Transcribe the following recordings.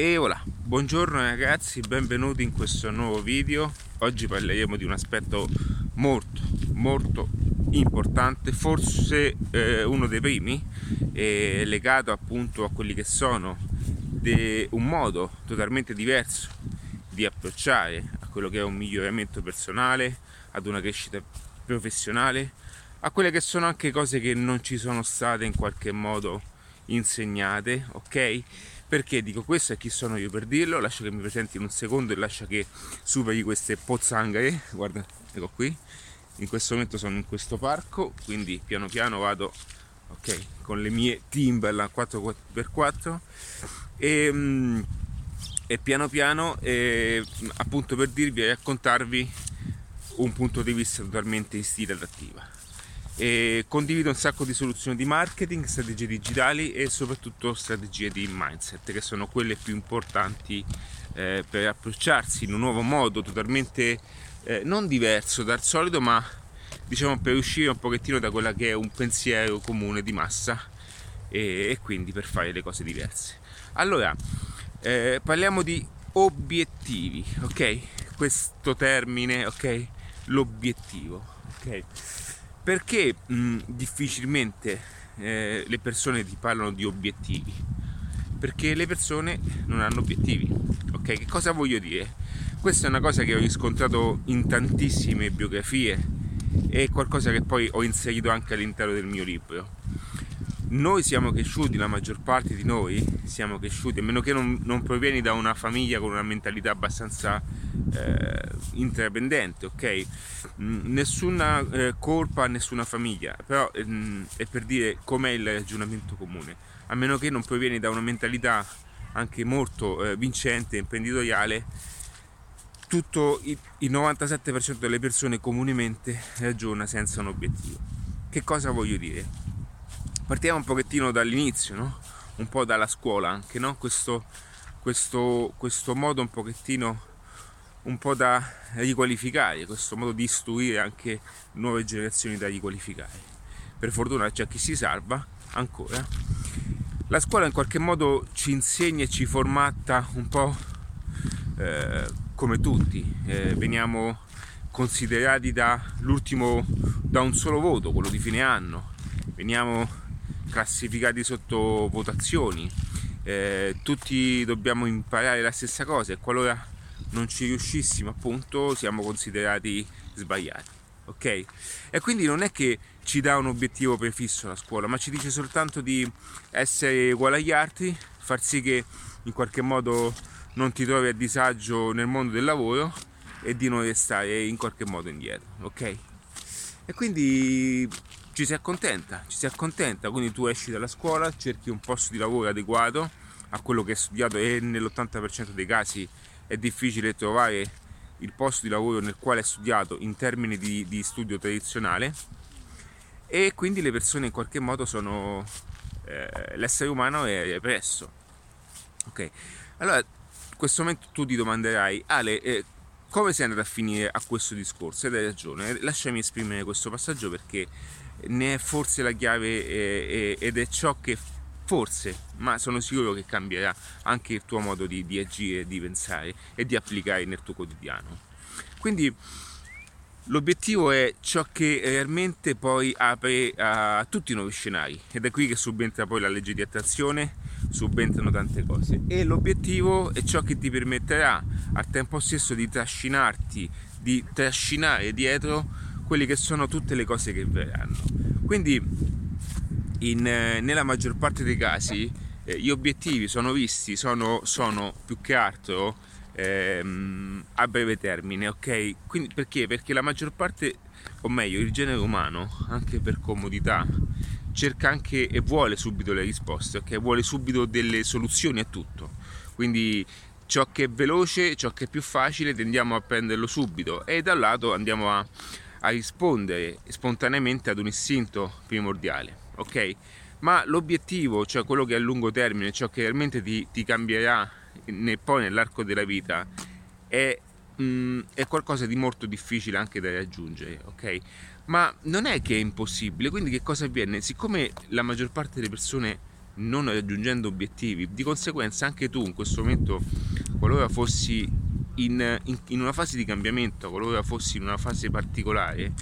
E voilà, buongiorno ragazzi, benvenuti in questo nuovo video. Oggi parleremo di un aspetto molto, molto importante, forse eh, uno dei primi, eh, legato appunto a quelli che sono de- un modo totalmente diverso di approcciare a quello che è un miglioramento personale, ad una crescita professionale, a quelle che sono anche cose che non ci sono state in qualche modo insegnate, ok? Perché dico questo e chi sono io per dirlo? Lascio che mi presenti in un secondo e lascia che superi queste pozzanghere. Guarda, ecco qui. In questo momento sono in questo parco, quindi piano piano vado ok con le mie Timberland 4x4 e, mm, e piano piano e, appunto per dirvi e raccontarvi un punto di vista totalmente in stile adattiva e condivido un sacco di soluzioni di marketing, strategie digitali e soprattutto strategie di mindset che sono quelle più importanti eh, per approcciarsi in un nuovo modo totalmente eh, non diverso dal solito ma diciamo per uscire un pochettino da quella che è un pensiero comune di massa e, e quindi per fare le cose diverse. Allora, eh, parliamo di obiettivi, ok? Questo termine, ok? L'obiettivo, ok? Perché mh, difficilmente eh, le persone ti parlano di obiettivi? Perché le persone non hanno obiettivi. Ok, che cosa voglio dire? Questa è una cosa che ho riscontrato in tantissime biografie e qualcosa che poi ho inserito anche all'interno del mio libro. Noi siamo cresciuti, la maggior parte di noi siamo cresciuti, a meno che non, non provieni da una famiglia con una mentalità abbastanza eh, intraprendente, ok? Mm, nessuna eh, colpa a nessuna famiglia, però mm, è per dire com'è il ragionamento comune, a meno che non provieni da una mentalità anche molto eh, vincente, imprenditoriale, tutto il, il 97% delle persone comunemente ragiona senza un obiettivo. Che cosa voglio dire? Partiamo un pochettino dall'inizio, no? Un po' dalla scuola anche, no? Questo, questo, questo modo un pochettino un po' da riqualificare, questo modo di istruire anche nuove generazioni da riqualificare. Per fortuna c'è chi si salva ancora. La scuola in qualche modo ci insegna e ci formatta un po' eh, come tutti, eh, veniamo considerati da, da un solo voto, quello di fine anno, veniamo classificati sotto votazioni, eh, tutti dobbiamo imparare la stessa cosa e qualora non ci riuscissimo appunto siamo considerati sbagliati ok? E quindi non è che ci dà un obiettivo prefisso la scuola ma ci dice soltanto di essere uguali agli altri far sì che in qualche modo non ti trovi a disagio nel mondo del lavoro e di non restare in qualche modo indietro ok? E quindi ci si accontenta ci si accontenta. Quindi tu esci dalla scuola cerchi un posto di lavoro adeguato a quello che hai studiato e nell'80% dei casi è difficile trovare il posto di lavoro nel quale è studiato in termini di, di studio tradizionale. E quindi le persone in qualche modo sono eh, l'essere umano è represso. Ok. Allora in questo momento tu ti domanderai Ale eh, come sei andato a finire a questo discorso? Ed hai ragione. Lasciami esprimere questo passaggio perché ne è forse la chiave eh, ed è ciò che forse, ma sono sicuro che cambierà anche il tuo modo di, di agire, di pensare e di applicare nel tuo quotidiano. Quindi l'obiettivo è ciò che realmente poi apre a tutti i nuovi scenari ed è qui che subentra poi la legge di attrazione, subentrano tante cose e l'obiettivo è ciò che ti permetterà al tempo stesso di trascinarti, di trascinare dietro quelle che sono tutte le cose che verranno. Quindi in, eh, nella maggior parte dei casi eh, gli obiettivi sono visti, sono, sono più che altro ehm, a breve termine, ok? Quindi, perché? Perché la maggior parte, o meglio, il genere umano, anche per comodità, cerca anche e vuole subito le risposte, ok? Vuole subito delle soluzioni a tutto. Quindi ciò che è veloce, ciò che è più facile, tendiamo a prenderlo subito e da lato andiamo a, a rispondere spontaneamente ad un istinto primordiale ok? Ma l'obiettivo, cioè quello che è a lungo termine, ciò che realmente ti, ti cambierà ne, poi nell'arco della vita, è, mh, mm, è, qualcosa di molto difficile anche da raggiungere, ok? Ma non è che è impossibile, quindi che cosa avviene? Siccome la maggior parte delle persone non raggiungendo obiettivi. Di conseguenza anche tu in questo momento, qualora fossi in, in, in una fase di cambiamento, qualora fossi in una fase particolare,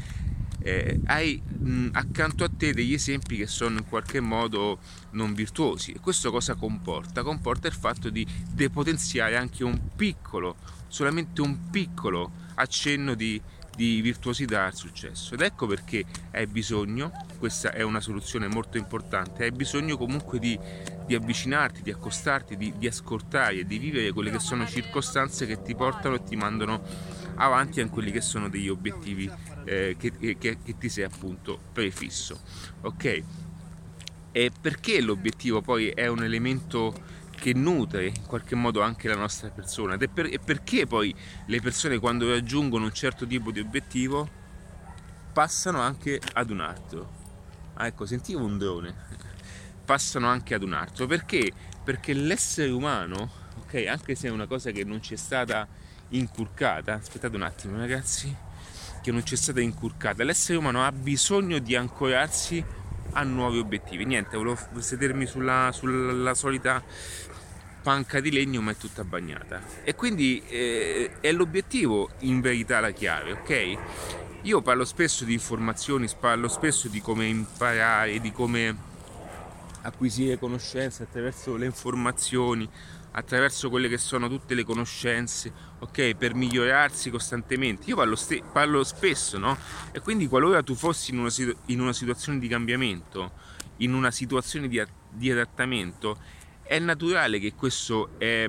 eh, hai mh, accanto a te degli esempi che sono in qualche modo non virtuosi e questo cosa comporta? Comporta il fatto di depotenziare anche un piccolo, solamente un piccolo accenno di, di virtuosità al successo ed ecco perché hai bisogno, questa è una soluzione molto importante, hai bisogno comunque di, di avvicinarti, di accostarti, di, di ascoltare e di vivere quelle che sono circostanze che ti portano e ti mandano avanti a quelli che sono degli obiettivi eh, che, che, che, ti sei appunto prefisso. Ok? E perché l'obiettivo poi è un elemento che nutre in qualche modo anche la nostra persona ed è per, e perché poi le persone quando raggiungono un certo tipo di obiettivo passano anche ad un altro. Ah, ecco, sentivo un drone. Passano anche ad un altro. Perché? Perché l'essere umano, ok, anche se è una cosa che non ci è stata inculcata, aspettate un attimo ragazzi, che non ci è stata inculcata, l'essere umano ha bisogno di ancorarsi a nuovi obiettivi. Niente, volevo sedermi sulla, sulla solita panca di legno ma è tutta bagnata. E quindi eh, è l'obiettivo in verità la chiave, ok? Io parlo spesso di informazioni, parlo spesso di come imparare, di come acquisire conoscenze attraverso le informazioni, attraverso quelle che sono tutte le conoscenze, ok? Per migliorarsi costantemente. Io parlo, ste- parlo spesso, no? E quindi qualora tu fossi in una, situ- in una situazione di cambiamento, in una situazione di, a- di adattamento, è naturale che questo è,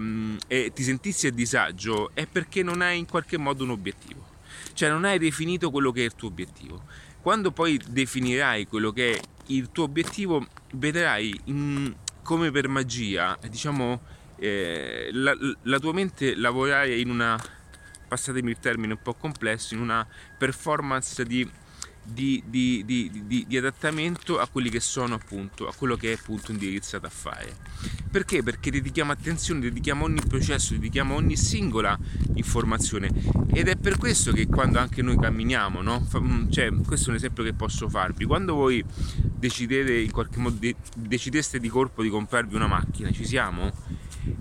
è, ti sentissi a disagio, è perché non hai in qualche modo un obiettivo. Cioè non hai definito quello che è il tuo obiettivo. Quando poi definirai quello che è il tuo obiettivo, vedrai in, come per magia, diciamo, eh, la, la, tua mente lavorare in una, passatemi il termine un po' complesso, in una performance di, di, di, di, adattamento a quelli che sono appunto, a quello che è appunto indirizzato a fare. Perché? Perché dedichiamo attenzione, dedichiamo ogni processo, dedichiamo ogni singola informazione ed è per questo che quando anche noi camminiamo, no? Mm, cioè, questo è un esempio che posso farvi, quando voi decidete in qualche modo, decideste di colpo di comprarvi una macchina, ci siamo?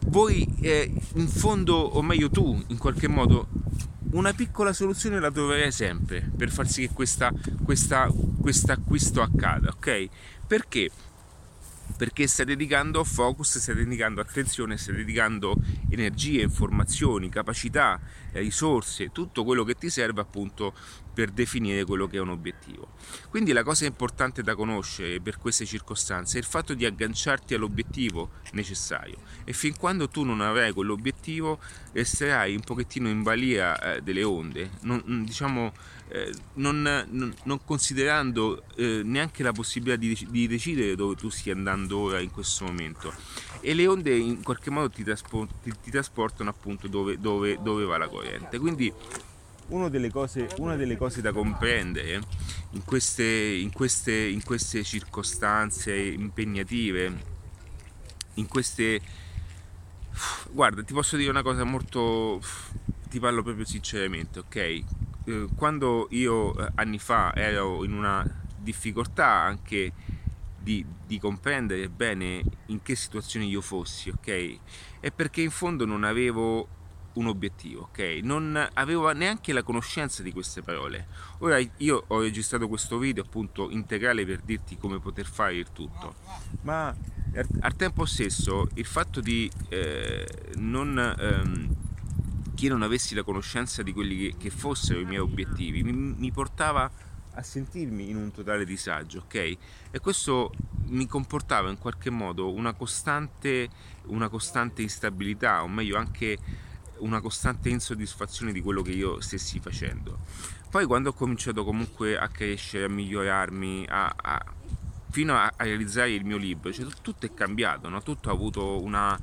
voi eh, in fondo, o meglio tu, in qualche modo, una piccola soluzione la troverai sempre per far sì che questo acquisto accada, ok? Perché? Perché stai dedicando focus, stai dedicando attenzione, stai dedicando energie, informazioni, capacità, risorse, tutto quello che ti serve appunto per definire quello che è un obiettivo. Quindi la cosa importante da conoscere per queste circostanze è il fatto di agganciarti all'obiettivo necessario e fin quando tu non avrai quell'obiettivo resterai un pochettino in balia eh, delle onde, non, diciamo eh, non, non, non, considerando eh, neanche la possibilità di, di, decidere dove tu stia andando ora in questo momento. E le onde in qualche modo ti, trasport, ti, ti trasportano appunto dove, dove, dove, va la corrente. Quindi delle cose, una delle cose da comprendere in queste, in, queste, in queste circostanze impegnative in queste guarda ti posso dire una cosa molto ti parlo proprio sinceramente ok eh, quando io eh, anni fa ero in una difficoltà anche di, di, comprendere bene in che situazione io fossi, ok? È perché in fondo non avevo un obiettivo, ok? Non avevo neanche la conoscenza di queste parole. Ora io ho registrato questo video appunto integrale per dirti come poter fare il tutto, ma al tempo stesso il fatto di eh, non ehm, che io non avessi la conoscenza di quelli che, che fossero i miei obiettivi, mi, mi, portava a sentirmi in un totale disagio, ok? E questo mi comportava in qualche modo una costante, una costante instabilità, o meglio anche una costante insoddisfazione di quello che io stessi facendo. Poi quando ho cominciato comunque a crescere, a migliorarmi, a, a, fino a, a, realizzare il mio libro, cioè, tutto è cambiato, no? tutto ha avuto una,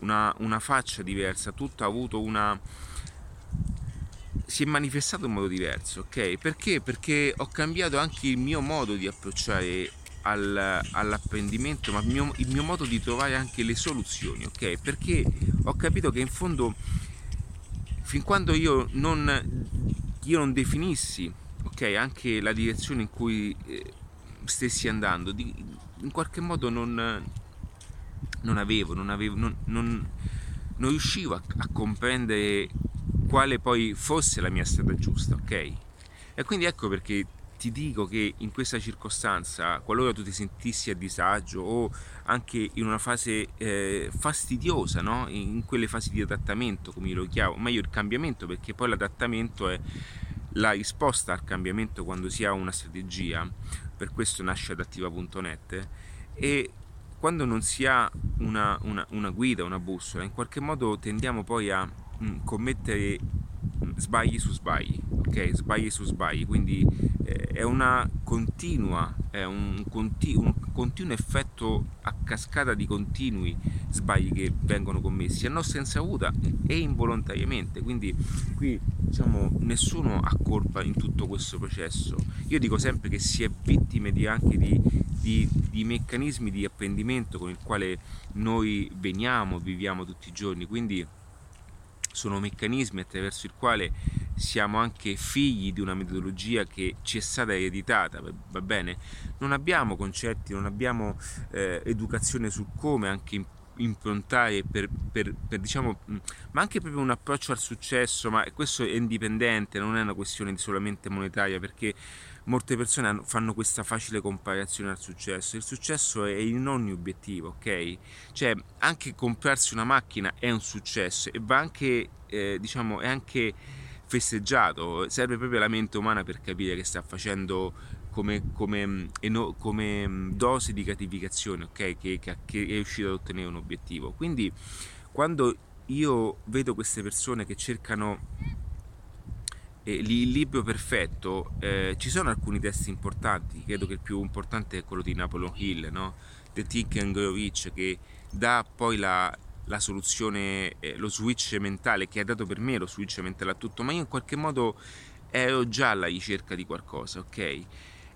una, una faccia diversa, tutto ha avuto una... si è manifestato in modo diverso, ok? Perché? Perché ho cambiato anche il mio modo di approcciare al, all'apprendimento, ma il mio, il mio modo di trovare anche le soluzioni, ok? Perché ho capito che in fondo, fin quando io non, io non definissi, ok, anche la direzione in cui eh, stessi andando, in qualche modo non non avevo, non, avevo, non, non, non riuscivo a, comprendere quale poi fosse la mia strada giusta, ok? E quindi ecco perché ti dico che in questa circostanza, qualora tu ti sentissi a disagio o anche in una fase eh, fastidiosa, no? in quelle fasi di adattamento, come io lo chiamo, meglio il cambiamento, perché poi l'adattamento è la risposta al cambiamento quando si ha una strategia, per questo nasce adattiva.net, e quando non si ha una, una, una guida, una bussola, in qualche modo tendiamo poi a mh, mm, commettere sbagli su sbagli, ok? Sbagli su sbagli, quindi eh, è una continua, è un, conti- un, continuo effetto a cascata di continui sbagli che vengono commessi a nostra insaputa e involontariamente, quindi qui diciamo nessuno ha colpa in tutto questo processo. Io dico sempre che si è vittime di, anche di, di, di meccanismi di apprendimento con il quale noi veniamo, viviamo tutti i giorni, quindi sono meccanismi attraverso il quale siamo anche figli di una metodologia che ci è stata ereditata, va bene? Non abbiamo concetti, non abbiamo eh, educazione su come anche improntare per, per, per, diciamo, ma anche proprio un approccio al successo, ma questo è indipendente, non è una questione solamente monetaria, perché molte persone fanno questa facile comparazione al successo. Il successo è in ogni obiettivo, ok? Cioè, anche comprarsi una macchina è un successo e va anche, eh, diciamo, è anche festeggiato. Serve proprio la mente umana per capire che sta facendo come, come, come dose di gratificazione, ok? Che, che, che è riuscito ad ottenere un obiettivo. Quindi, quando io vedo queste persone che cercano il libro perfetto, eh, ci sono alcuni testi importanti, credo che il più importante è quello di Napoleon Hill, no? The Think and Grow Rich, che dà poi la, la soluzione, eh, lo switch mentale che ha dato per me lo switch mentale a tutto, ma io in qualche modo ero già alla ricerca di qualcosa, ok?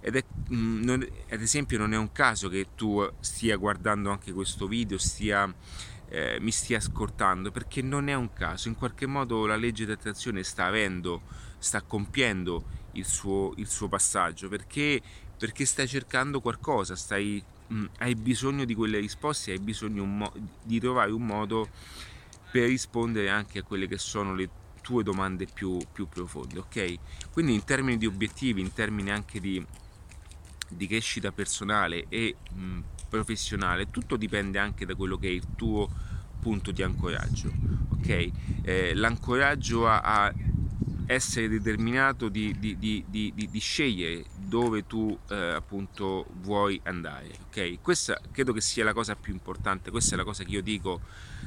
Ed è, mm, non, ad esempio non è un caso che tu stia guardando anche questo video, stia eh, mi stia ascoltando perché non è un caso, in qualche modo la legge di attrazione sta avendo, sta compiendo il suo, il suo passaggio perché, perché stai cercando qualcosa, stai, mh, mm, hai bisogno di quelle risposte, hai bisogno mo- di trovare un modo per rispondere anche a quelle che sono le tue domande più, più profonde, ok? Quindi in termini di obiettivi, in termini anche di, di crescita personale e mh, mm, professionale, tutto dipende anche da quello che è il tuo punto di ancoraggio. Ok? Eh, l'ancoraggio a, a, essere determinato di, di, di, di, scegliere dove tu eh, appunto vuoi andare. Ok? Questa credo che sia la cosa più importante, questa è la cosa che io dico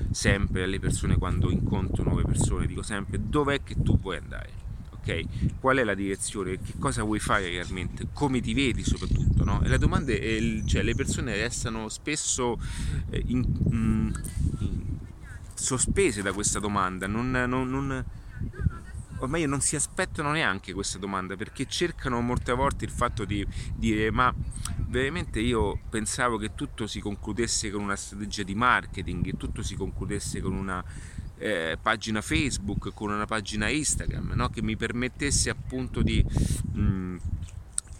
sempre alle persone quando incontro nuove persone, dico sempre dov'è che tu vuoi andare ok? Qual è la direzione? Che cosa vuoi fare realmente? Come ti vedi soprattutto, no? E la domanda è, cioè le persone restano spesso eh, in, in, in, sospese da questa domanda, non, non, non ormai non si aspettano neanche questa domanda perché cercano molte volte il fatto di dire ma veramente io pensavo che tutto si concludesse con una strategia di marketing, che tutto si concludesse con una eh, pagina Facebook, con una pagina Instagram, no? che mi permettesse appunto di mh, mm,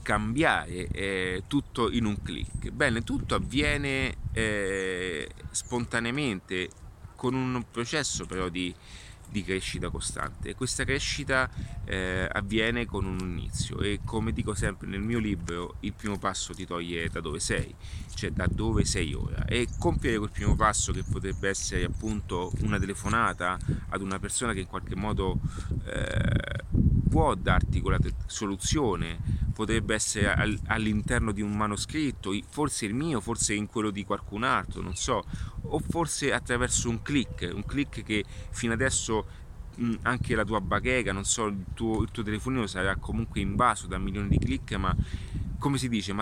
cambiare eh, tutto in un clic. Bene, tutto avviene eh, spontaneamente con un processo però di di crescita costante. E questa crescita eh, avviene con un inizio. E come dico sempre nel mio libro il primo passo ti toglie da dove sei cioè da dove sei ora. E compiere quel primo passo che potrebbe essere appunto una telefonata ad una persona che in qualche modo eh, può darti quella soluzione potrebbe essere all'interno di un manoscritto forse il mio forse in quello di qualcun altro non so. O forse attraverso un click, un click che fino adesso anche la tua bacheca, non so, il tuo, il tuo telefonino sarà comunque invaso da milioni di click, ma come si dice,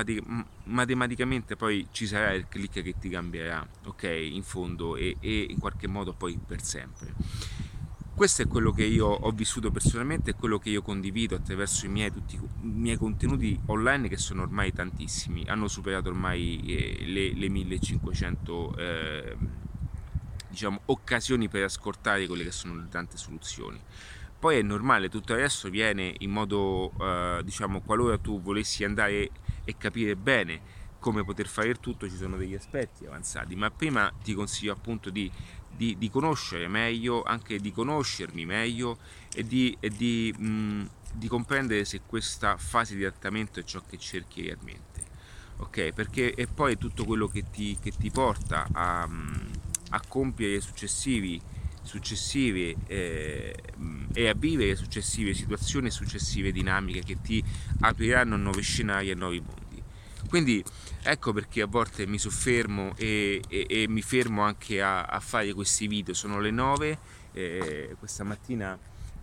matematicamente poi ci sarà il click che ti cambierà, ok, in fondo e, e in qualche modo poi per sempre questo è quello che io ho vissuto personalmente e quello che io condivido attraverso i miei, tutti, i miei contenuti online che sono ormai tantissimi, hanno superato ormai eh, le, le, 1500 eh, diciamo, occasioni per ascoltare quelle che sono le tante soluzioni. Poi è normale, tutto il resto viene in modo, eh, diciamo, qualora tu volessi andare e capire bene come poter fare il tutto ci sono degli aspetti avanzati, ma prima ti consiglio appunto di, di, di conoscere meglio, anche di conoscermi meglio e di, e mh, di comprendere se questa fase di adattamento è ciò che cerchi realmente. Ok, perché è poi tutto quello che ti, che ti porta a, a compiere successivi successive eh, e a vivere successive situazioni e successive dinamiche che ti apriranno nuovi scenari e nuovi mondi. Quindi ecco perché a volte mi soffermo e, e, e mi fermo anche a, a, fare questi video. Sono le 9, eh, questa mattina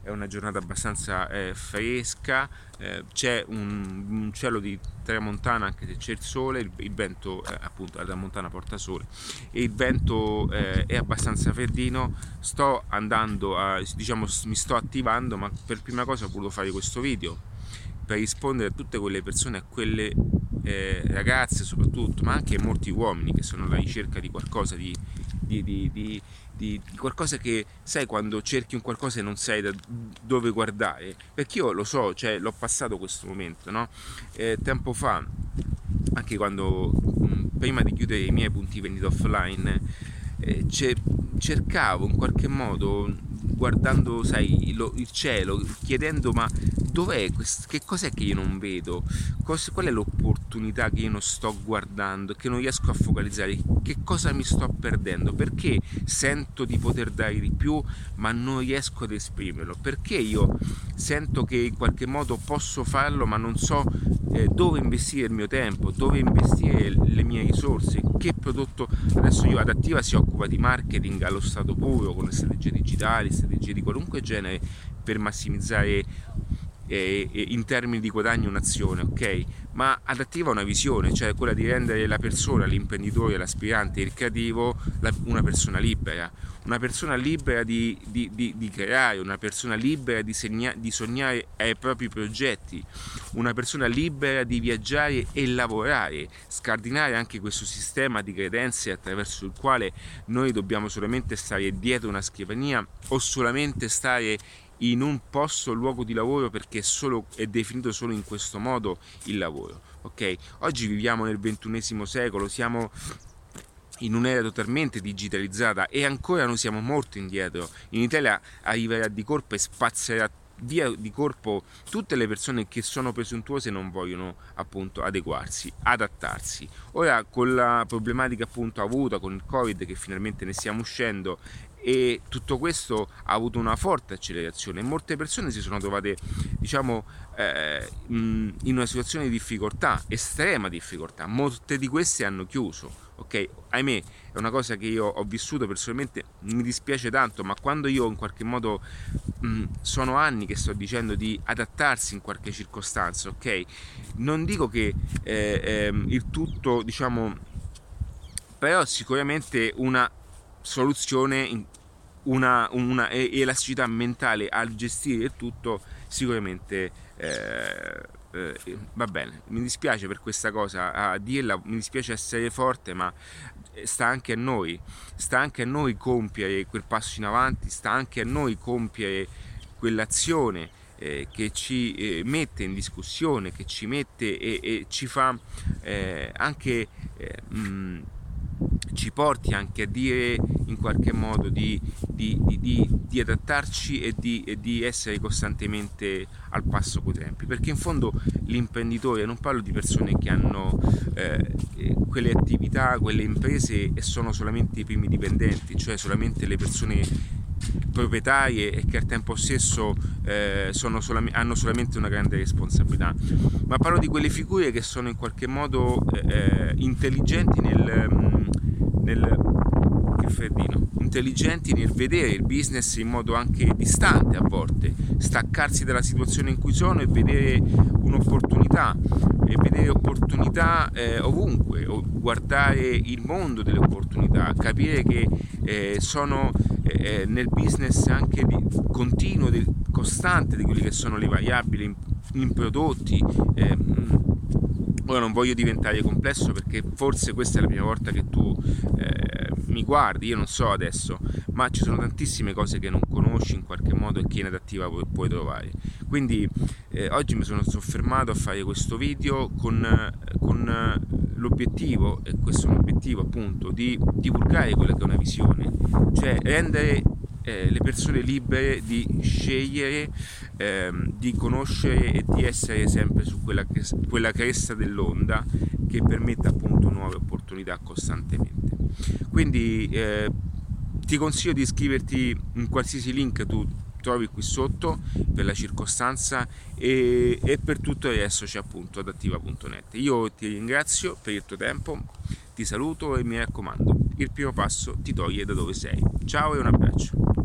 è una giornata abbastanza eh, fresca, eh, c'è un, un, cielo di tramontana anche se c'è il sole, il, il vento eh, appunto la tramontana porta sole e il vento eh, è abbastanza freddino, sto andando a, diciamo mi sto attivando ma per prima cosa ho voluto fare questo video per rispondere a tutte quelle persone, a quelle eh, ragazze soprattutto, ma anche molti uomini che sono alla ricerca di qualcosa di, di, di, di qualcosa che sai quando cerchi un qualcosa e non sai da dove guardare perché io lo so, cioè l'ho passato questo momento no? Eh, tempo fa anche quando mh, prima di chiudere i miei punti vendita offline eh, cercavo in qualche modo guardando sai, lo, il cielo chiedendo ma dov'è che cos'è che io non vedo? Qual è l'opportunità che io non sto guardando che non riesco a focalizzare? Che cosa mi sto perdendo? Perché sento di poter dare di più ma non riesco ad esprimerlo? Perché io sento che in qualche modo posso farlo ma non so eh, dove investire il mio tempo dove investire le mie risorse? Che prodotto? Adesso io adattiva si occupa di marketing allo stato puro con strategie digitali strategie di qualunque genere per massimizzare eh, in termini di guadagno un'azione, ok? Ma adattiva una visione, cioè quella di rendere la persona, l'imprenditore, l'aspirante, il creativo, la, una persona libera, una persona libera di, di, di, di creare, una persona libera di, segna, di sognare ai propri progetti, una persona libera di viaggiare e lavorare, scardinare anche questo sistema di credenze attraverso il quale noi dobbiamo solamente stare dietro una scrivania o solamente stare in un posto, luogo di lavoro perché è, solo, è definito solo in questo modo il lavoro. Ok? Oggi viviamo nel ventunesimo secolo, siamo in un'era totalmente digitalizzata e ancora noi siamo molto indietro. In Italia arriverà di corpo e spazzerà via di corpo tutte le persone che sono presuntuose e non vogliono appunto adeguarsi, adattarsi. Ora con la problematica appunto avuta con il Covid che finalmente ne stiamo uscendo e tutto questo ha avuto una forte accelerazione molte persone si sono trovate diciamo eh, in una situazione di difficoltà, estrema difficoltà, molte di queste hanno chiuso ok? Ahimè, è una cosa che io ho vissuto personalmente, mi dispiace tanto, ma quando io in qualche modo mh, sono anni che sto dicendo di adattarsi in qualche circostanza, ok? Non dico che eh, eh, il tutto, diciamo, però sicuramente una soluzione, una, una elasticità mentale al gestire il tutto sicuramente eh, eh, va bene, mi dispiace per questa cosa, a dirla, mi dispiace essere forte, ma sta anche a noi, sta anche a noi compiere quel passo in avanti, sta anche a noi compiere quell'azione eh, che ci eh, mette in discussione, che ci mette e, e ci fa eh, anche eh, mh, ci porti anche a dire in qualche modo di, di, di, di adattarci e, e di, essere costantemente al passo coi tempi. Perché in fondo l'imprenditore non parlo di persone che hanno eh, quelle attività quelle imprese e sono solamente i primi dipendenti cioè solamente le persone proprietarie e che al tempo stesso eh, solam- hanno solamente una grande responsabilità, ma parlo di quelle figure che sono in qualche modo eh, eh intelligenti nel, mm, nel freddino, intelligenti nel vedere il business in modo anche distante a volte, staccarsi dalla situazione in cui sono e vedere un'opportunità e vedere opportunità eh, ovunque, guardare il mondo delle opportunità, capire che eh, sono eh, eh nel business anche di continuo, di, costante di quelle che sono le variabili in, in prodotti. Eh, Ora non voglio diventare complesso perché forse questa è la prima volta che tu eh, mi guardi, io non so adesso, ma ci sono tantissime cose che non conosci in qualche modo e che in adattiva puoi trovare. Quindi eh, oggi mi sono soffermato a fare questo video con, con l'obiettivo, e questo è un obiettivo appunto, di divulgare quella che è una visione, cioè rendere eh, le persone libere di scegliere, ehm, di conoscere e di essere sempre su quella, quella cresta dell'onda che permette appunto nuove opportunità costantemente. Quindi eh, ti consiglio di iscriverti in qualsiasi link tu trovi qui sotto per la circostanza e, e per tutto resto c'è appunto adattiva.net. Io ti ringrazio per il tuo tempo, ti saluto e mi raccomando, il primo passo ti toglie da dove sei. Ciao e un abbraccio.